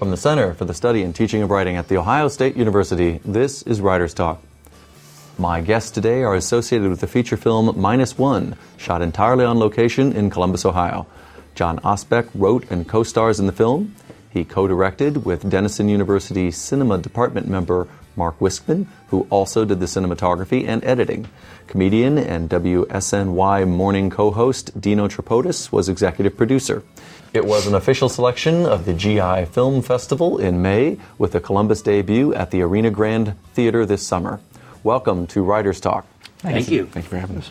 From the Center for the Study and Teaching of Writing at The Ohio State University, this is Writers Talk. My guests today are associated with the feature film Minus One, shot entirely on location in Columbus, Ohio. Jon Osbeck wrote and co stars in the film. He co directed with Denison University Cinema Department member Mark Wiskeman, who also did the cinematography and editing. Comedian and WSNY morning co host Dino Tripodis was executive producer. It was an official selection of the GI Film Festival in May, with a Columbus debut at the Arena Grand Theater this summer. Welcome to Writers Talk. Thank you. Thank you for having us.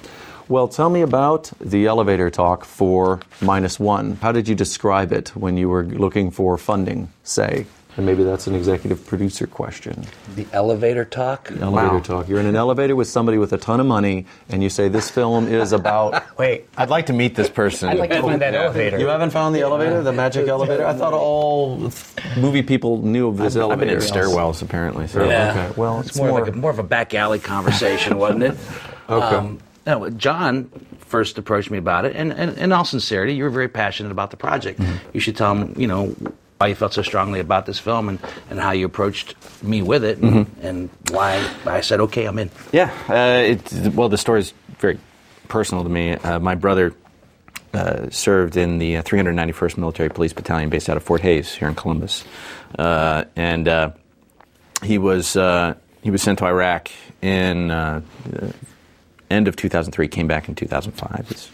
Well, tell me about the elevator talk for Minus One. How did you describe it when you were looking for funding, say? And maybe that's an executive producer question. The elevator talk. The Elevator Wow. talk. You're in an elevator with somebody with a ton of money, and you say this film is about. Wait, I'd like to meet this person. I'd like to find that elevator. You haven't found the elevator, the magic elevator. I thought all movie people knew of this I've elevator. been in stairwells, apparently. So. Yeah. Okay, well, it's, it's more, more- like a, more of a back alley conversation, wasn't it? Okay. Um, no, Jon first approached me about it, and, and in all sincerity, you were very passionate about the project. Mm-hmm. You should tell him, you know, why you felt so strongly about this film and, and how you approached me with it, and, and why I said, okay, I'm in. Yeah. Uh, it, well, the story is very personal to me. Uh, my brother uh, served in the uh, 391st Military Police Battalion based out of Fort Hayes here in Columbus, uh, and uh, he was uh, he was sent to Iraq in uh, the end of 2003. Came back in 2005. He's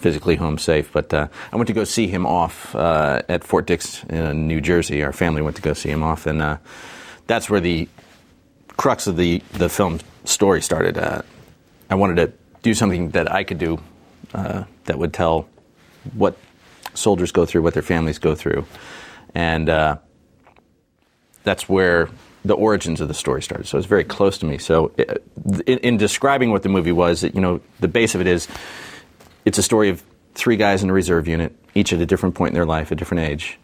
physically home safe, but uh, I went to go see him off uh, at Fort Dix in New Jersey. Our family went to go see him off, and uh, that's where the crux of the, the film story started. Uh, I wanted to do something that I could do uh, that would tell what soldiers go through, what their families go through, and uh, that's where the origins of the story started. So it's very close to me. So in, in describing what the movie was, you know, the base of it is it's a story of three guys in a reserve unit, each at a different point in their life, a different age,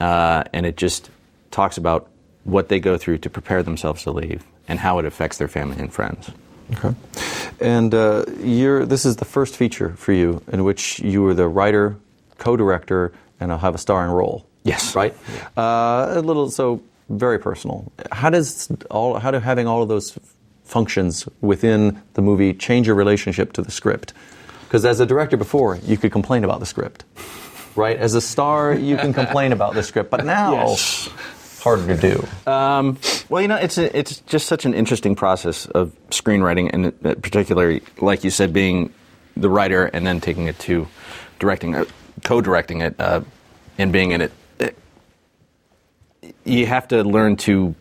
uh, and it just talks about what they go through to prepare themselves to leave and how it affects their family and friends. Okay. And uh, you're, this is the first feature for you in which you were the writer, co-director, and I'll have a starring role. Yes. Right. Uh, a little so very personal. How does all how do having all of those functions within the movie change your relationship to the script? Because as a director before, you could complain about the script, right? As a star, you can complain about the script, but now Yes. harder to do. Um, well, you know, it's a, it's just such an interesting process of screenwriting, and uh, particularly, like you said, being the writer and then taking it to directing, uh, co-directing it, uh, and being in it. Uh, You have to learn to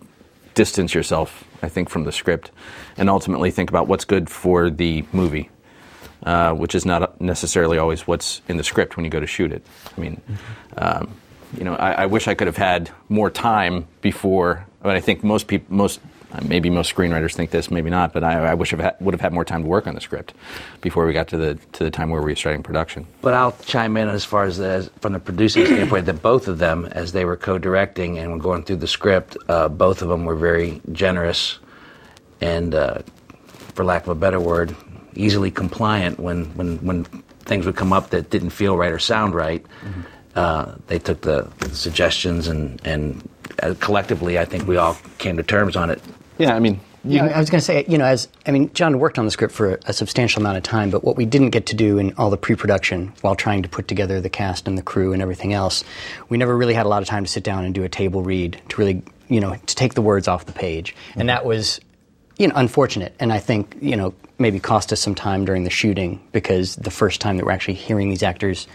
distance yourself, I think, from the script, and ultimately think about what's good for the movie. Uh, which is not necessarily always what's in the script when you go to shoot it. I mean, um, you know, I, I wish I could have had more time before. But I think most people, most uh, maybe most screenwriters think this, maybe not. But I, I wish I would have had more time to work on the script before we got to the to the time where we were starting production. But I'll chime in as far as, the, from the producing standpoint that both of them, as they were co-directing and were going through the script, uh, both of them were very generous and, uh, for lack of a better word, easily compliant when, when, when things would come up that didn't feel right or sound right. Uh, they took the suggestions and, and uh, collectively, I think we all came to terms on it. Yeah, I mean, you Yeah, I was going to say, you know, as I mean, Jon worked on the script for a substantial amount of time, but what we didn't get to do in all the pre-production while trying to put together the cast and the crew and everything else, we never really had a lot of time to sit down and do a table read to really, you know, to take the words off the page, and that was, you know, unfortunate, and I think, you know, maybe cost us some time during the shooting because the first time that we're actually hearing these actors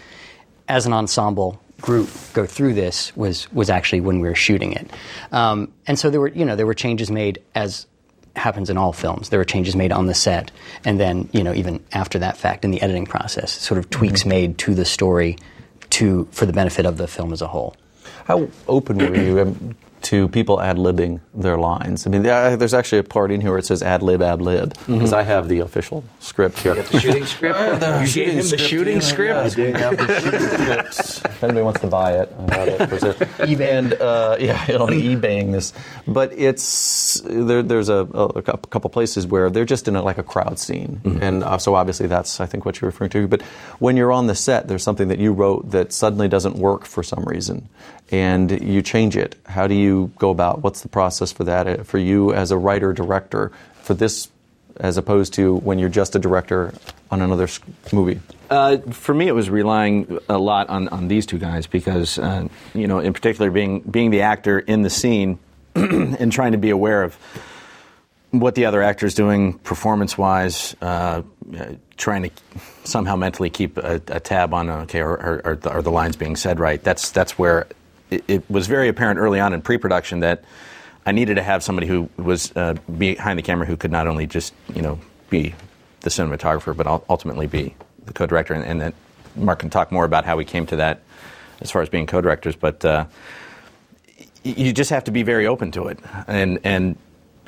as an ensemble group go through this was was actually when we were shooting it, um, and so there were you know there were changes made as happens in all films. There were changes made on the set, and then you know even after that fact in the editing process, sort of tweaks made to the story to for the benefit of the film as a whole. How open were you to people ad libbing their lines? I mean, there's actually a part in here where it says ad lib, ad lib, because I have the official script here. The shooting script? you gave him the shooting script? I do have the shooting script. If anybody wants to buy it, I have it. There's a- eBay. And, uh, yeah, on eBaying this. But it's, there, there's a, a couple places where they're just in a, like a crowd scene. And uh, so obviously that's, I think, what you're referring to. But when you're on the set, there's something that you wrote that suddenly doesn't work for some reason. And you change it. How do you go about? What's the process for that uh, for you as a writer director for this, as opposed to when you're just a director on another movie? Uh, for me, it was relying a lot on, on these two guys because, uh, you know, in particular, being being the actor in the scene and trying to be aware of what the other actor's doing performance wise, uh, trying to somehow mentally keep a, a tab on okay, are, are, are the lines being said right? That's that's where it, was very apparent early on in pre-production that I needed to have somebody who was uh, behind the camera who could not only just you know be the cinematographer, but ultimately be the co-director, and, and that Mark can talk more about how we came to that as far as being co-directors, but. Uh, you just have to be very open to it, and and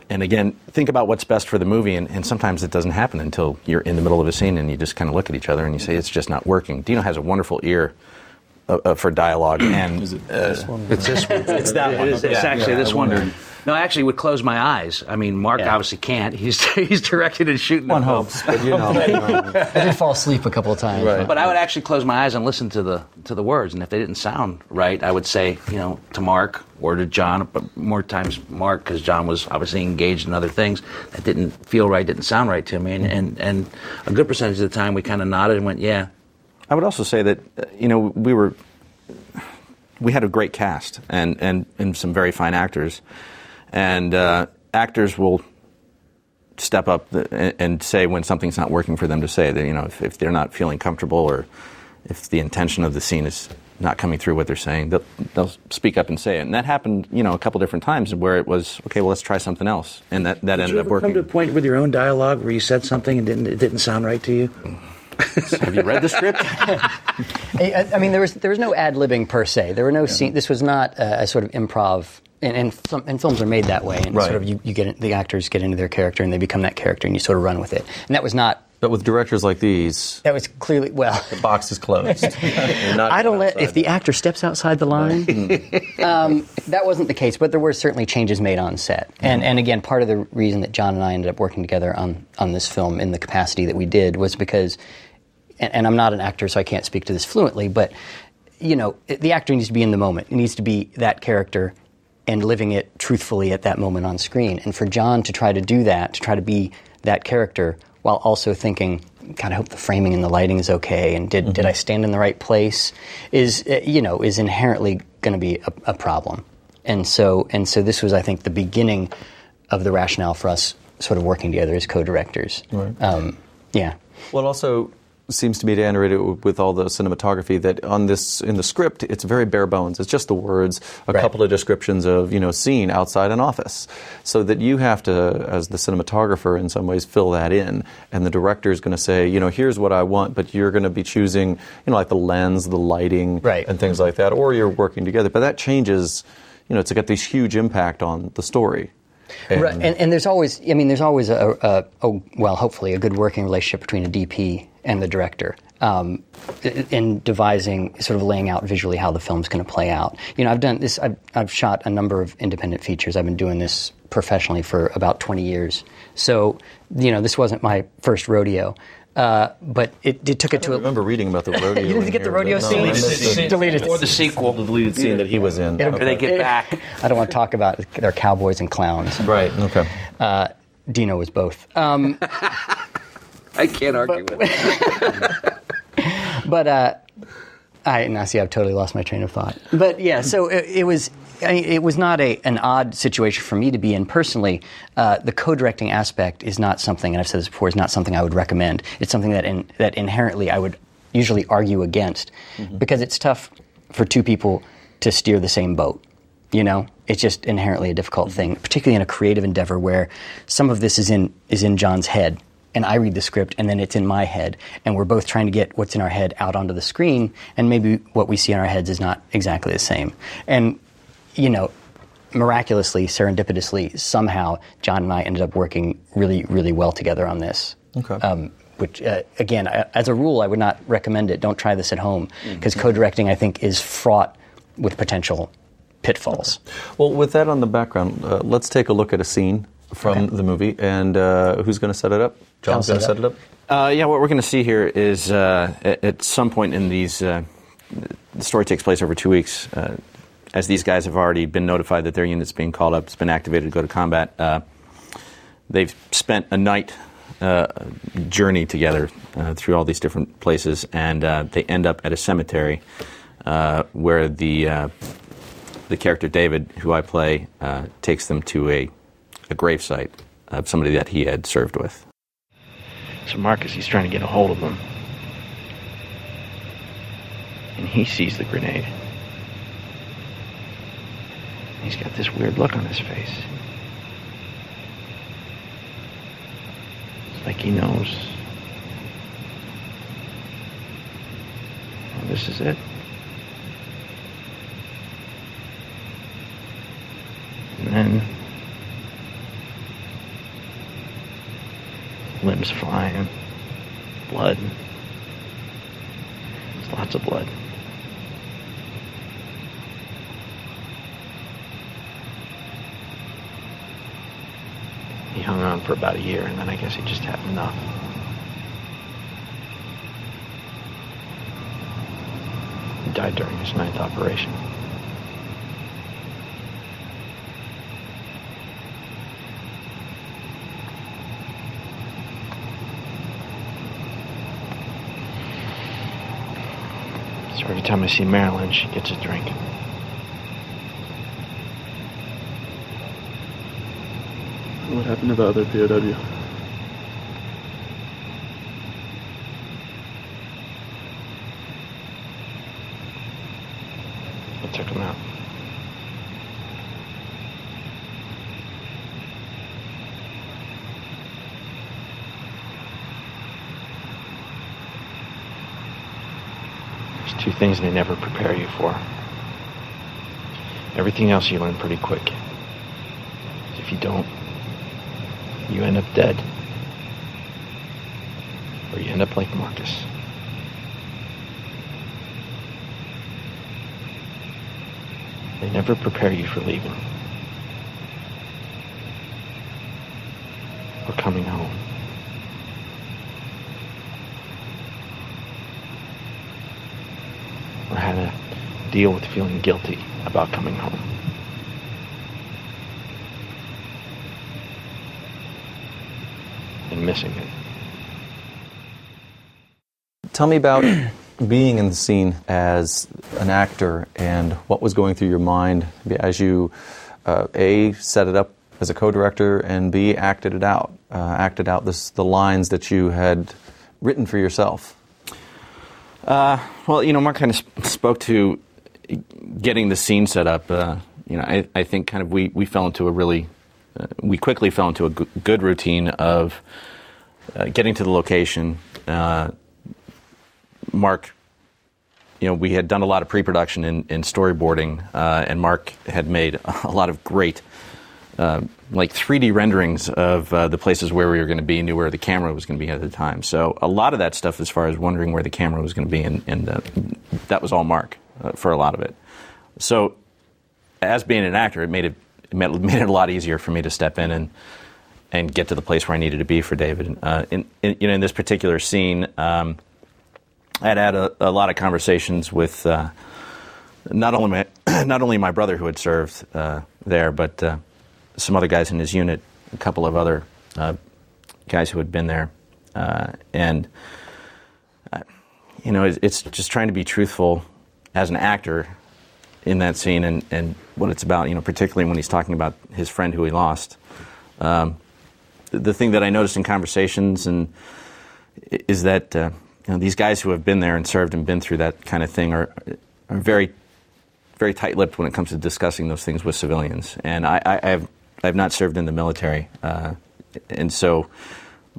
and again, think about what's best for the movie. And, and sometimes it doesn't happen until you're in the middle of a scene and you just kind of look at each other and you say it's just not working. Dino has a wonderful ear uh, uh, for dialogue, and It's this one. It's that one. It's, it's Yeah. actually Yeah, this I one. wondered. No, I actually would close my eyes. I mean, Mark Yeah. obviously can't. He's he's directed and shooting. One hopes, but you know. I did fall asleep a couple of times. Right. But I would actually close my eyes and listen to the to the words, and if they didn't sound right, I would say, you know, to Mark or to Jon, but more times Mark because Jon was obviously engaged in other things that didn't feel right, didn't sound right to me, and and, and a good percentage of the time we kind of nodded and went, yeah, I would also say that uh, you know we were we had a great cast and and, and some very fine actors, and uh, actors will step up the, and, and say when something's not working for them to say. That you know if, if they're not feeling comfortable or if the intention of the scene is not coming through what they're saying they'll, they'll speak up and say it. And that happened you know a couple different times where it was okay well let's try something else. And that, that Did ended you up ever come working. to a point with your own dialogue where you said something and didn't, it didn't sound right to you? Have you read the script I, I mean, there was there was no ad libbing per se. There were no scene. This was not a, a sort of improv. And, and, some, and films are made that way. And Right. sort of you, you get the actors get into their character and they become that character and you sort of run with it. And that was not. But with directors like these, That was clearly well. the box is closed. Not I don't let if the actor steps outside the line. um, that wasn't the case, but there were certainly changes made on set. And and again, part of the reason that Jon and I ended up working together on on this film in the capacity that we did was because, and, and I'm not an actor, so I can't speak to this fluently, but you know, the actor needs to be in the moment. It needs to be that character and living it truthfully at that moment on screen. And for Jon to try to do that, to try to be that character while also thinking, God, I hope the framing and the lighting is okay, and did, did I stand in the right place, is uh, you know is inherently going to be a, a problem. And so and so this was, I think, the beginning of the rationale for us sort of working together as co-directors. Um, yeah. Well, also seems to me to enter it with all the cinematography that on this in the script it's very bare bones. It's just the words, a Right. couple of descriptions of you know scene outside an office, so that you have to, as the cinematographer, in some ways fill that in, and the director is going to say, you know, here's what I want, but you're going to be choosing, you know, like the lens, the lighting, Right. and things like that, or you're working together. But that changes, you know, to get this huge impact on the story. Right, and, and there's always, I mean, there's always a, a, a, well, hopefully, a good working relationship between a DP and the director um, in devising, sort of laying out visually how the film's going to play out. You know, I've done this. I've, I've shot a number of independent features. I've been doing this professionally for about 20 years. So, you know, this wasn't my first rodeo. Uh, but it, it took it I to a. remember reading about the rodeo. You didn't get the rodeo but no, scene? I missed it. Deleted. Or the sequel. The deleted scene that he was in. It'll- Where they get back. I don't want to talk about their cowboys and clowns. Right. Okay. Uh, Dino was both. Um, I can't argue with it. But uh, I now see I've totally lost my train of thought. But yeah, so it, it was. I mean, it was not a, an odd situation for me to be in personally. Uh, the co-directing aspect is not something, and I've said this before, is not something I would recommend. It's something that in, that inherently I would usually argue against because it's tough for two people to steer the same boat. You know, it's just inherently a difficult thing, particularly in a creative endeavor where some of this is in is in John's head, and I read the script, and then it's in my head, and we're both trying to get what's in our head out onto the screen, and maybe what we see in our heads is not exactly the same. And you know, miraculously, serendipitously, somehow, Jon and I ended up working really, really well together on this. Okay. Um, which, uh, again, I, as a rule, I would not recommend it. Don't try this at home because co-directing, I think, is fraught with potential pitfalls. Well, with that on the background, uh, let's take a look at a scene from the movie. And uh, who's going to set it up? Jon's I'll going to set it up. Uh, yeah, what we're going to see here is uh, at, at some point in these, uh, the story takes place over two weeks. Uh, as these guys have already been notified that their unit's being called up, it's been activated to go to combat. Uh, they've spent a night uh, journey together uh, through all these different places, and uh, they end up at a cemetery uh, where the uh, the character David, who I play, uh, takes them to a a gravesite of somebody that he had served with. So Marcus, he's trying to get a hold of him, and he sees the grenade. He's got this weird look on his face. It's like he knows. Well, this is it. And then limbs flying, blood. There's lots of blood. He hung on for about a year, and then I guess he just had enough. He died during his ninth operation. So every time I see Marilyn, she gets a drink. What happened to the other POW? I took him out. There's two things they never prepare you for. Everything else you learn pretty quick. If you don't, you end up dead. Or you end up like Marcus. They never prepare you for leaving. Or coming home. Or how to deal with feeling guilty about coming home. And missing it. Tell me about being in the scene as an actor and what was going through your mind as you uh, a set it up as a co-director and b acted it out, uh, acted out this, the lines that you had written for yourself. Uh, well, you know, Mark kind of sp- spoke to getting the scene set up. Uh, you know, I, I think kind of we, we fell into a really, uh, we quickly fell into a g- good routine of uh, getting to the location. Uh, Mark, you know, we had done a lot of pre-production in, in storyboarding, uh, and Mark had made a lot of great, uh, like 3D renderings of uh, the places where we were going to be, knew where the camera was going to be at the time. So a lot of that stuff, as far as wondering where the camera was going to be, and, and uh, that was all Mark uh, for a lot of it. So, as being an actor, it made it, it made, it a lot easier for me to step in and and get to the place where I needed to be for David. Uh, in, in, you know, in this particular scene. Um, I'd had a, a, lot of conversations with uh, not only my not only my brother who had served there, but some other guys in his unit, a couple of other uh, guys who had been there, uh, and uh, you know, it, it's just trying to be truthful as an actor in that scene and, and what it's about. You know, particularly when he's talking about his friend who he lost. Um, the, thing that I noticed in conversations and is that you know, these guys who have been there and served and been through that kind of thing are, are very, very tight-lipped when it comes to discussing those things with civilians. And I, I have, I have not served in the military, uh, and so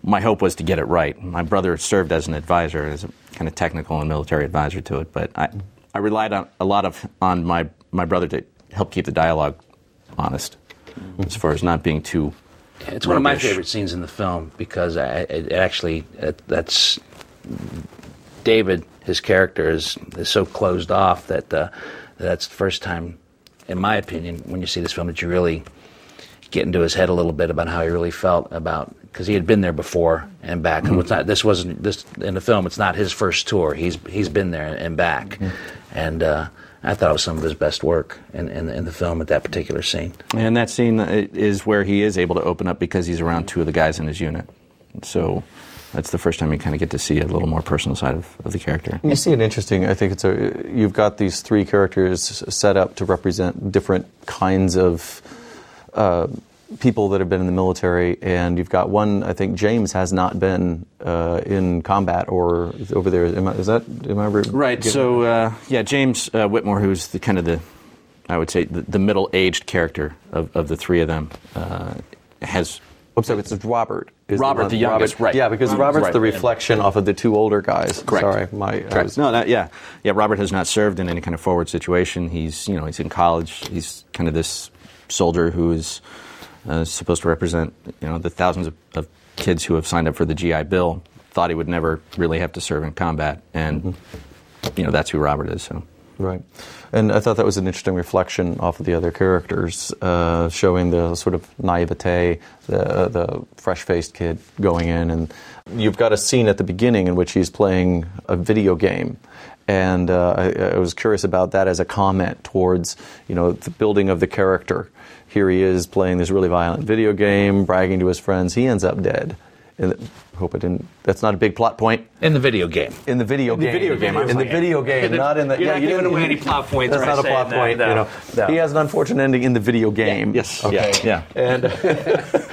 my hope was to get it right. My brother served as an advisor, as a kind of technical and military advisor to it, but I, I relied on a lot of on my my brother to help keep the dialogue honest, as far as not being too. It's one of my favorite scenes in the film because I, it actually it, that's David, his character, is, is so closed off that uh, that's the first time, in my opinion, when you see this film, that you really get into his head a little bit about how he really felt about because he had been there before and back. Mm-hmm. And it's not this wasn't this in the film. It's not his first tour. He's he's been there and back, mm-hmm. and uh, I thought it was some of his best work in, in, in the film at that particular scene. And that scene uh, is where he is able to open up because he's around two of the guys in his unit. So that's the first time you kind of get to see a little more personal side of, of the character. You see it interesting. I think it's a. You've got these three characters set up to represent different kinds of uh, people that have been in the military, and you've got one. I think James has not been uh, in combat or over there. Am I, is that am I Right. So uh, yeah, James uh, Whitmore, who's the kind of the, I would say the, the middle-aged character of, of the three of them, uh, has. I'm sorry, it's Robert. is Robert, one- the youngest, right. Yeah, because Robert's Right. the reflection off of the two older guys. Correct. Sorry, my Correct. was- no, that, yeah, yeah. Robert has not served in any kind of forward situation. He's, you know, he's in college. He's kind of this soldier who is uh, supposed to represent, you know, the thousands of, of kids who have signed up for the GI Bill. Thought he would never really have to serve in combat, and you know that's who Robert is. So. Right. And I thought that was an interesting reflection off of the other characters, uh, showing the sort of naivete, the, the fresh faced kid going in. And you've got a scene at the beginning in which he's playing a video game. And uh, I, I was curious about that as a comment towards, you know, the building of the character. Here he is playing this really violent video game, bragging to his friends. He ends up dead. And I hope I didn't. That's not a big plot point In the video game. in the video game. In the video game, In the video game, not in the. Yeah, you're not you giving didn't- away any plot points That's not a saying plot that, point. no, you know, no. he has an unfortunate ending in the video game. Yes. Okay. Yeah. Yeah. And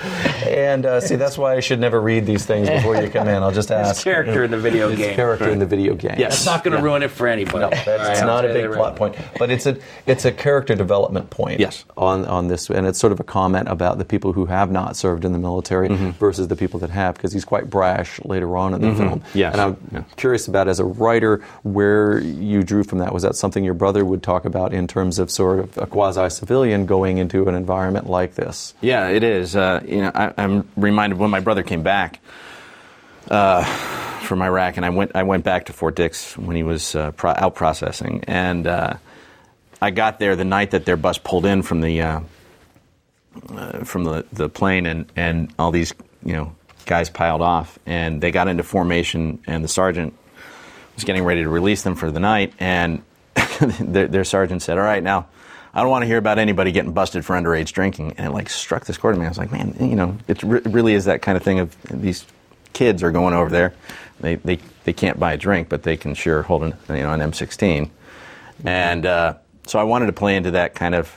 and uh, see, that's why I should never read these things before you come in. I'll just ask. His character in the video His game. character in the video game. Yes. It's not going to Yeah. ruin it for anybody. No, that's All right, it's I'll not a big plot right point, but it's a it's a character development point. Yes. On on this, and it's sort of a comment about the people who have not served in the military versus the people that have, because he's quite brash later on in the film. Yes. And I'm Yeah. curious about as a writer where you drew from that. Was that something your brother would talk about in terms of sort of a quasi civilian going into an environment like this? Yeah, it is. Uh, you know, I, I'm reminded when my brother came back uh, from Iraq, and I went. I went back to Fort Dix when he was uh, pro- out processing, and uh, I got there the night that their bus pulled in from the uh, uh, from the, the plane, and, and all these you know guys piled off, and they got into formation, and the sergeant was getting ready to release them for the night, and their, their sergeant said, "All right, now." I don't want to hear about anybody getting busted for underage drinking, and it like struck this chord in me. I was like, man, you know, it re- really is that kind of thing. Of these kids are going over there, they they, they can't buy a drink, but they can sure hold an you know an M16, and uh, so I wanted to play into that kind of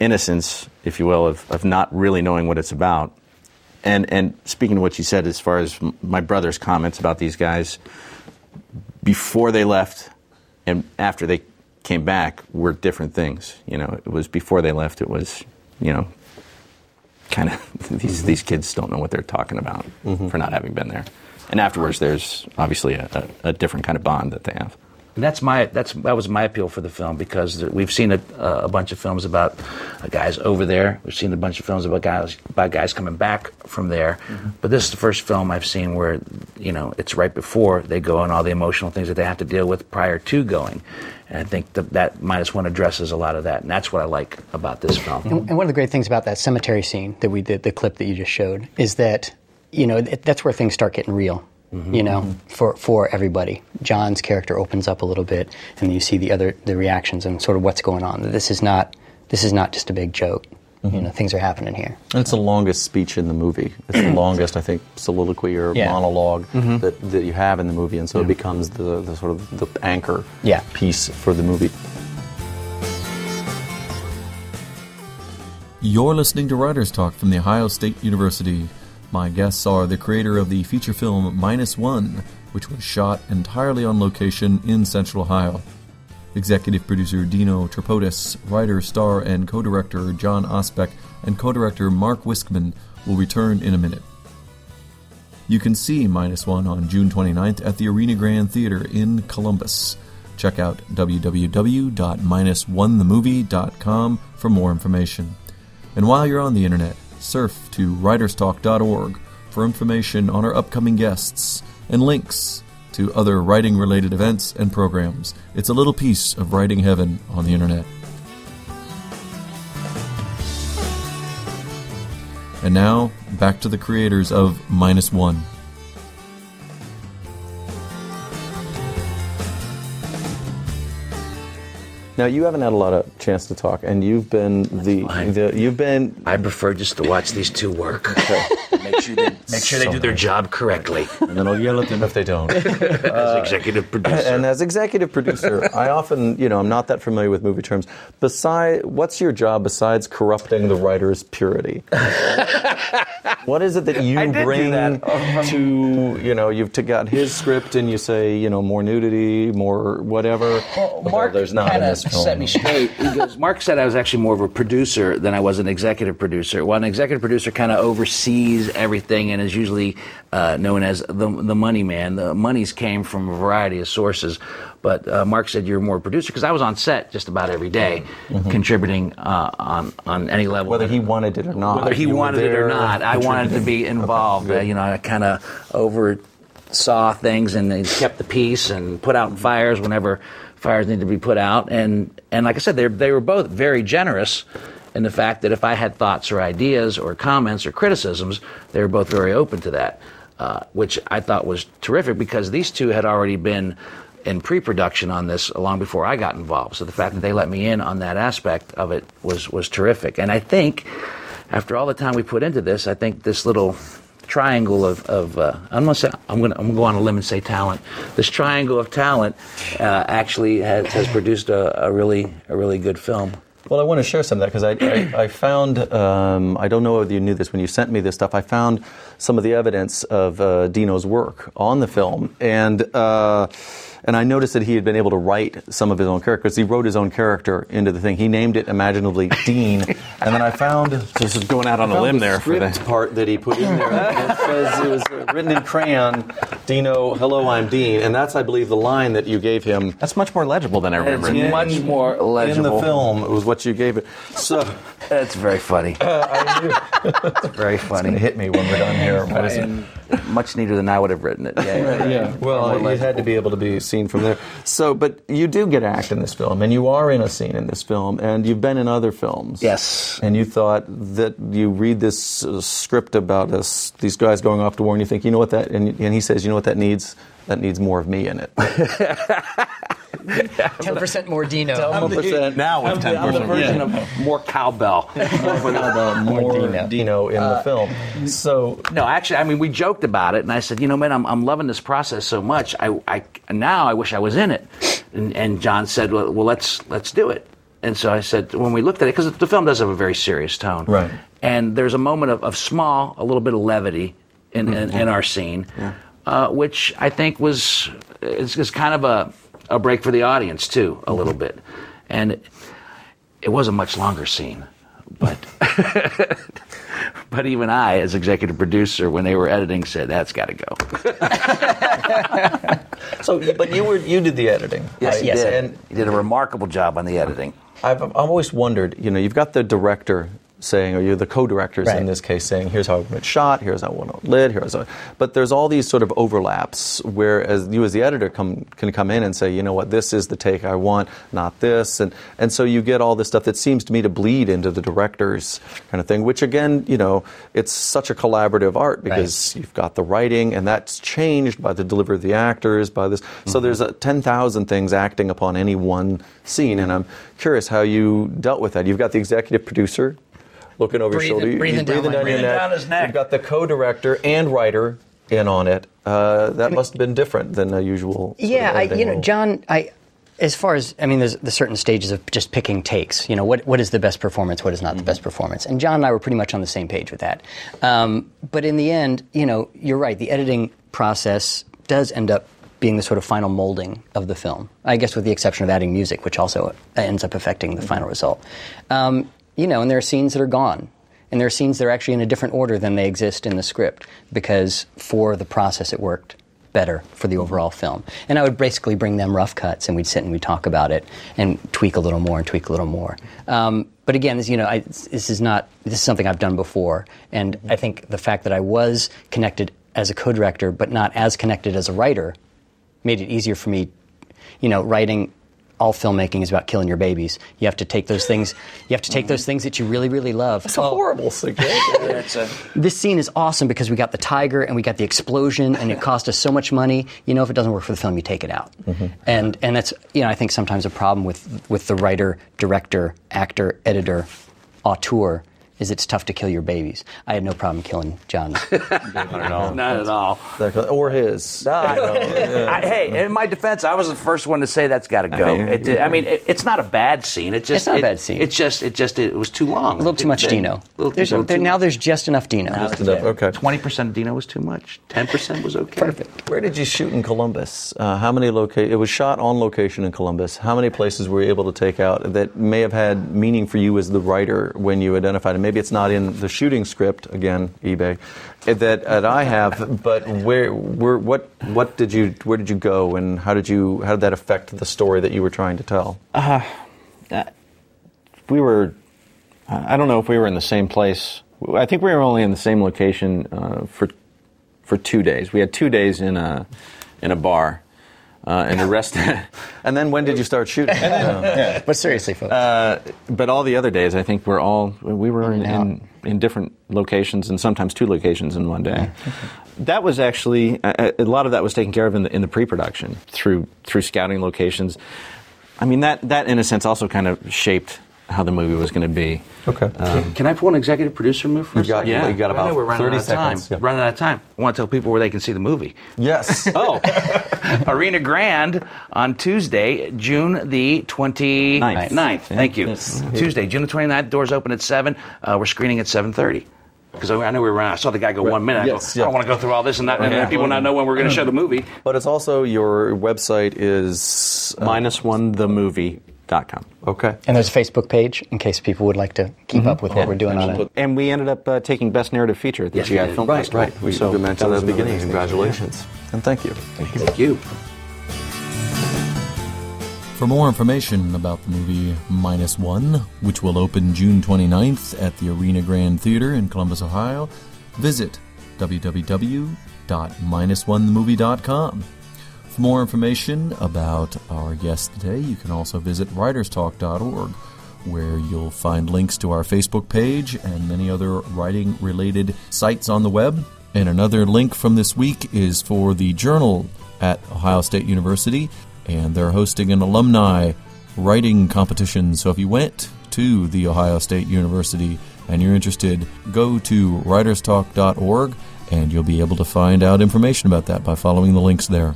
innocence, if you will, of, of not really knowing what it's about. And and speaking to what you said as far as my brother's comments about these guys before they left and after they came back were different things. You know, it was before they left. It was you know kind of these these kids don't know what they're talking about mm-hmm. for not having been there. And afterwards, there's obviously a, a, a different kind of bond that they have. And that's my that's that was my appeal for the film because we've seen a, uh, a bunch of films about uh, guys over there. We've seen a bunch of films about guys about guys coming back from there. But this is the first film I've seen where you know it's right before they go and all the emotional things that they have to deal with prior to going. And I think that that minus one addresses a lot of that, and that's what I like about this film. And, and one of the great things about that cemetery scene that we did, the clip that you just showed, is that you know that's where things start getting real. You know, for for everybody. Jon's character opens up a little bit, and you see the other the reactions and sort of what's going on. This is not this is not just a big joke. You mm-hmm. know, things are happening here. And it's the longest speech in the movie. It's the longest, I think, soliloquy or Yeah. monolog mm-hmm. that, that you have in the movie, and so it becomes the, the sort of the anchor Yeah. piece for the movie. You're listening to Writers Talk from The Ohio State University. My guests are the creator of the feature film Minus One, which was shot entirely on location in Central Ohio. Executive producer Dino Tripodis, writer, star, and co director Jon Osbeck, and co director Mark Wiskeman will return in a minute. You can see Minus One on June 29th at the Arena Grand Theater in Columbus. Check out www.minusonethemovie.com for more information. And while you're on the internet, surf to writerstalk.org for information on our upcoming guests and links to other writing related events and programs. It's a little piece of writing heaven on the internet. And now, back to the creators of Minus One. Now you haven't had a lot of chance to talk, and you've been the, the you've been I prefer just to watch these two work. make sure they, make sure they do their job correctly and then I'll yell at them if they don't. as executive uh, producer. and as executive producer, I often, you know, I'm not that familiar with movie terms. Beside, what's your job besides corrupting the writer's purity? what is it that you I did do bring that. to, you know, you've t- got his script and you say, you know, more nudity, more whatever. although Mark there's not in this film. Set me straight. He goes, Mark said I was actually more of a producer than I was an executive producer. Well, an executive producer kind of oversees everything and is usually uh, known as the the money man. The monies came from a variety of sources, but uh, Mark said you're more a producer because I was on set just about every day, contributing uh, on on any level. Mm-hmm. Whether he wanted it or not. whether he wanted it or not, I wanted to be involved. Uh, you know, I kind of oversaw things and they kept the peace and put out fires whenever fires need to be put out. And and like I said, they they were both very generous in the fact that if I had thoughts or ideas or comments or criticisms, they were both very open to that, uh, which I thought was terrific because these two had already been. In pre-production on this, long before I got involved, so the fact that they let me in on that aspect of it was was terrific. And I think after all the time we put into this, I think this little triangle of, of uh, I'm gonna say I'm gonna I'm gonna go on a limb and say talent. This triangle of talent uh, actually has, has produced a, a really a really good film. Well, I want to share some of that because I, I, I found, um, I don't know whether you knew this when you sent me this stuff, I found some of the evidence of uh, Dino's work on the film. And, uh, and I noticed that he had been able to write some of his own characters. He wrote his own character into the thing. He named it imaginatively Dean. and then I found. This is going out on a limb the there for script the. part that he put in there. It says it was uh, written in crayon, Dino, hello, I'm Dean. And that's, I believe, the line that you gave him That's much more legible than I remember. in- much more legible in the film. It was what you gave it. So. That's very funny. I knew. It's very funny. gonna hit me when we're done here. What is it? And much neater than I would have written it. Yeah, yeah, yeah. Well, it had to be able to be seen from there. So, but you do get to act in this film, and you are in a scene in this film, and you've been in other films. Yes. And you thought that you read this uh, script about us, these guys going off to war, and you think, you know what that, and, and he says, you know what that needs? That needs more of me in it. Ten percent more Dino. One percent Now with I'm the, I'm the 10%. version of more cowbell. more Dino. Dino in the film. So, No, actually, I mean, we joked about it, and I said, you know, man, I'm, I'm loving this process so much. I, I now I wish I was in it. And, and Jon said, well, well, let's let's do it. And so I said, when we looked at it, because the film does have a very serious tone, Right. And there's a moment of, of small, a little bit of levity in in, in our scene, uh, which I think was is, is kind of a a break for the audience too, a little bit, and it was a much longer scene, but. But even I, as executive producer, when they were editing, said that's got to go. so, but you were you did the editing. right? he did. And he did a remarkable job on the editing. I've, I've always wondered, you know, you've got the director saying, or you're the co-directors in this case saying, here's how I want it shot, here's how I want it lit, here's how, but there's all these sort of overlaps where as you as the editor come, can come in and say, you know what, this is the take I want, not this, and, and so you get all this stuff that seems to me to bleed into the director's kind of thing, which again, you know, it's such a collaborative art because you've got the writing and that's changed by the delivery of the actors, by this, so mm-hmm. there's a 10,000 things acting upon any one scene, and I'm curious how you dealt with that. You've got the executive producer, looking over Breathing- your shoulder, you- breathing you're down breathing my down your neck. neck. Down his neck. You've got the co-director and writer in on it. Uh, that must have been different than the usual. sort of Yeah, I, editing you know, role. Jon, I. As far as I mean, there's the certain stages of just picking takes. You know, what what is the best performance? What is not the best performance? And Jon and I were pretty much on the same page with that. Um, but in the end, you know, you're right. The editing process does end up being the sort of final molding of the film. I guess with the exception of adding music, which also ends up affecting the final result. Um, you know, and there are scenes that are gone. And there are scenes that are actually in a different order than they exist in the script because for the process it worked better for the overall film. And I would basically bring them rough cuts and we'd sit and we'd talk about it and tweak a little more and tweak a little more. Um, but again, as you know, I, this is not this is something I've done before, and I think the fact that I was connected as a co-director but not as connected as a writer made it easier for me, you know, writing all filmmaking is about killing your babies. You have to take those things. You have to take those things that you really, really love. It's a horrible suggestion. It's a, This scene is awesome because we got the tiger and we got the explosion, and it cost us so much money. You know, if it doesn't work for the film, you take it out. Mm-hmm. And and that's you know I think sometimes a problem with with the writer, director, actor, editor, auteur is it's tough to kill your babies. I had no problem killing Jon. not at all. Not at all. or his. I, hey, in my defense, I was the first one to say that's got to go. It, I mean, it, it's not a bad scene. It just It's not a bad scene. It's just it just it was too long. a little too much Dino. There's a, there, now there's just enough Dino. Just enough. Okay. Twenty percent of Dino was too much. Ten percent was okay. Perfect. Where did you shoot in Columbus? Uh, how many loca- It was shot on location in Columbus. How many places were you able to take out that may have had meaning for you as the writer when you identified it? Maybe it's not in the shooting script again, eBay, that, that I have. But where, where, what, what did you, where did you go, and how did you, how did that affect the story that you were trying to tell? we were i don't know if we were in the same place i think we were only in the same location uh, for for two days we had two days in a in a bar uh, and the rest And then when did you start shooting? Uh, But seriously, folks. but all the other days i think we're all we were in, in, in different locations and sometimes two locations in one day that was actually a, a lot of that was taken care of in the, in the pre-production through through scouting locations i mean that that in a sense also kind of shaped how the movie was going to be okay. Can I pull an executive producer move for You got- second? you got about we're running 30 out of time. yeah. Running out of time. I want to tell people where they can see the movie. yes. Oh, Arena Grand on Tuesday, June the 29th. Ninth. Thank you. Tuesday, June the 29th. Doors open at 7. Uh, we're screening at 7.30. Because I know we were. Running I saw the guy go one minute. I, Yes, go, yeah. I don't want to go through all this and, not, and then people not know when we're going to show the movie. But it's also your website is uh, minus one themovie.com. okay. and there's a Facebook page in case people would like to keep up with what we're doing on it. And we ended up uh, taking Best Narrative Feature at the Yes, GI. Film Right, Festival. right. We, So we mentioned that at the beginning. Congratulations. And thank you. Thank you. For more information about the movie Minus One, which will open June 29th at the Arena Grand Theater in Columbus, Ohio, visit www.minusonethemovie.com. For more information about our guest today, you can also visit writerstalk.org, where you'll find links to our Facebook page and many other writing related sites on the web. And another link from this week is for the Journal at Ohio State University, and they're hosting an alumni writing competition. So if you went to the Ohio State University and you're interested, go to writerstalk.org and you'll be able to find out information about that by following the links there.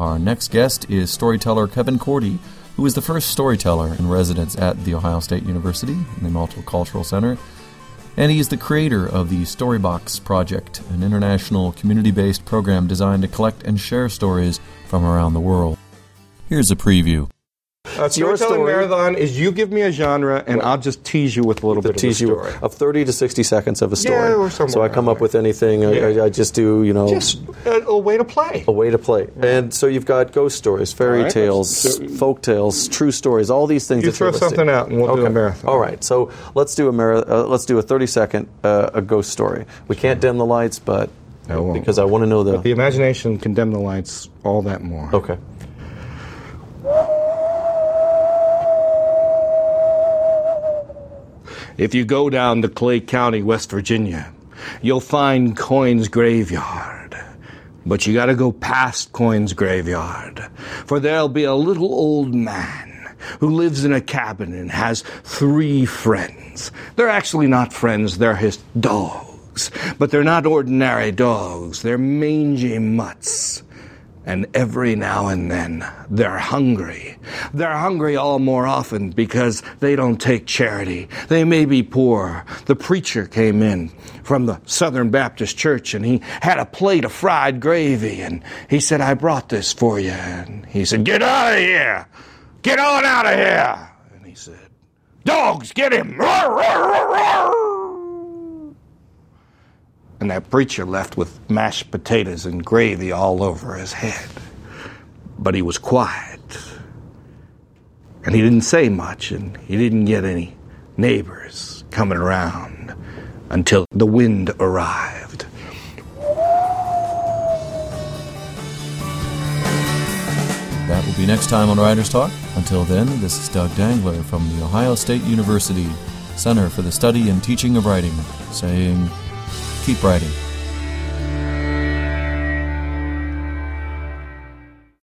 Our next guest is storyteller Kevin Cordi, who is the first storyteller in residence at The Ohio State University in the Multicultural Center. And he is the creator of the Storybox Project, an international community based program designed to collect and share stories from around the world. Here's a preview. Uh, your story. marathon is you give me a genre and I'll just tease you with a little The bit tease of you story. of 30 to 60 seconds of a story. Yeah, or somewhere so I come up with anything. I, Yeah. I, I just do, you know, Just a, a way to play. a way to play. And so you've got ghost stories, fairy right, tales, let's- folk tales, true stories, all these things. You throw something out and we'll do a marathon. All right, so let's do a mara- uh, let's do a 30 second uh, a ghost story. We can't dim the lights, but won't. because I want to know the. But the imagination can dim the lights all that more. okay. If you go down to Clay County, West Virginia, you'll find Coin's graveyard. But you gotta go past Coin's graveyard, for there'll be a little old man who lives in a cabin and has three friends. They're actually not friends, they're his dogs. But they're not ordinary dogs, they're mangy mutts. And every now and then, they're hungry. They're hungry all more often because they don't take charity. They may be poor. The preacher came in from the Southern Baptist Church and he had a plate of fried gravy and he said, I brought this for you. And he said, Get out of here! Get on out of here! And he said, Dogs, get him! Roar, roar, roar, roar!" And that preacher left with mashed potatoes and gravy all over his head. But he was quiet. And he didn't say much, and he didn't get any neighbors coming around until the wind arrived. That will be next time on Writers Talk. Until then, this is Doug Dangler from The Ohio State University Center for the Study and Teaching of Writing, saying, keep writing.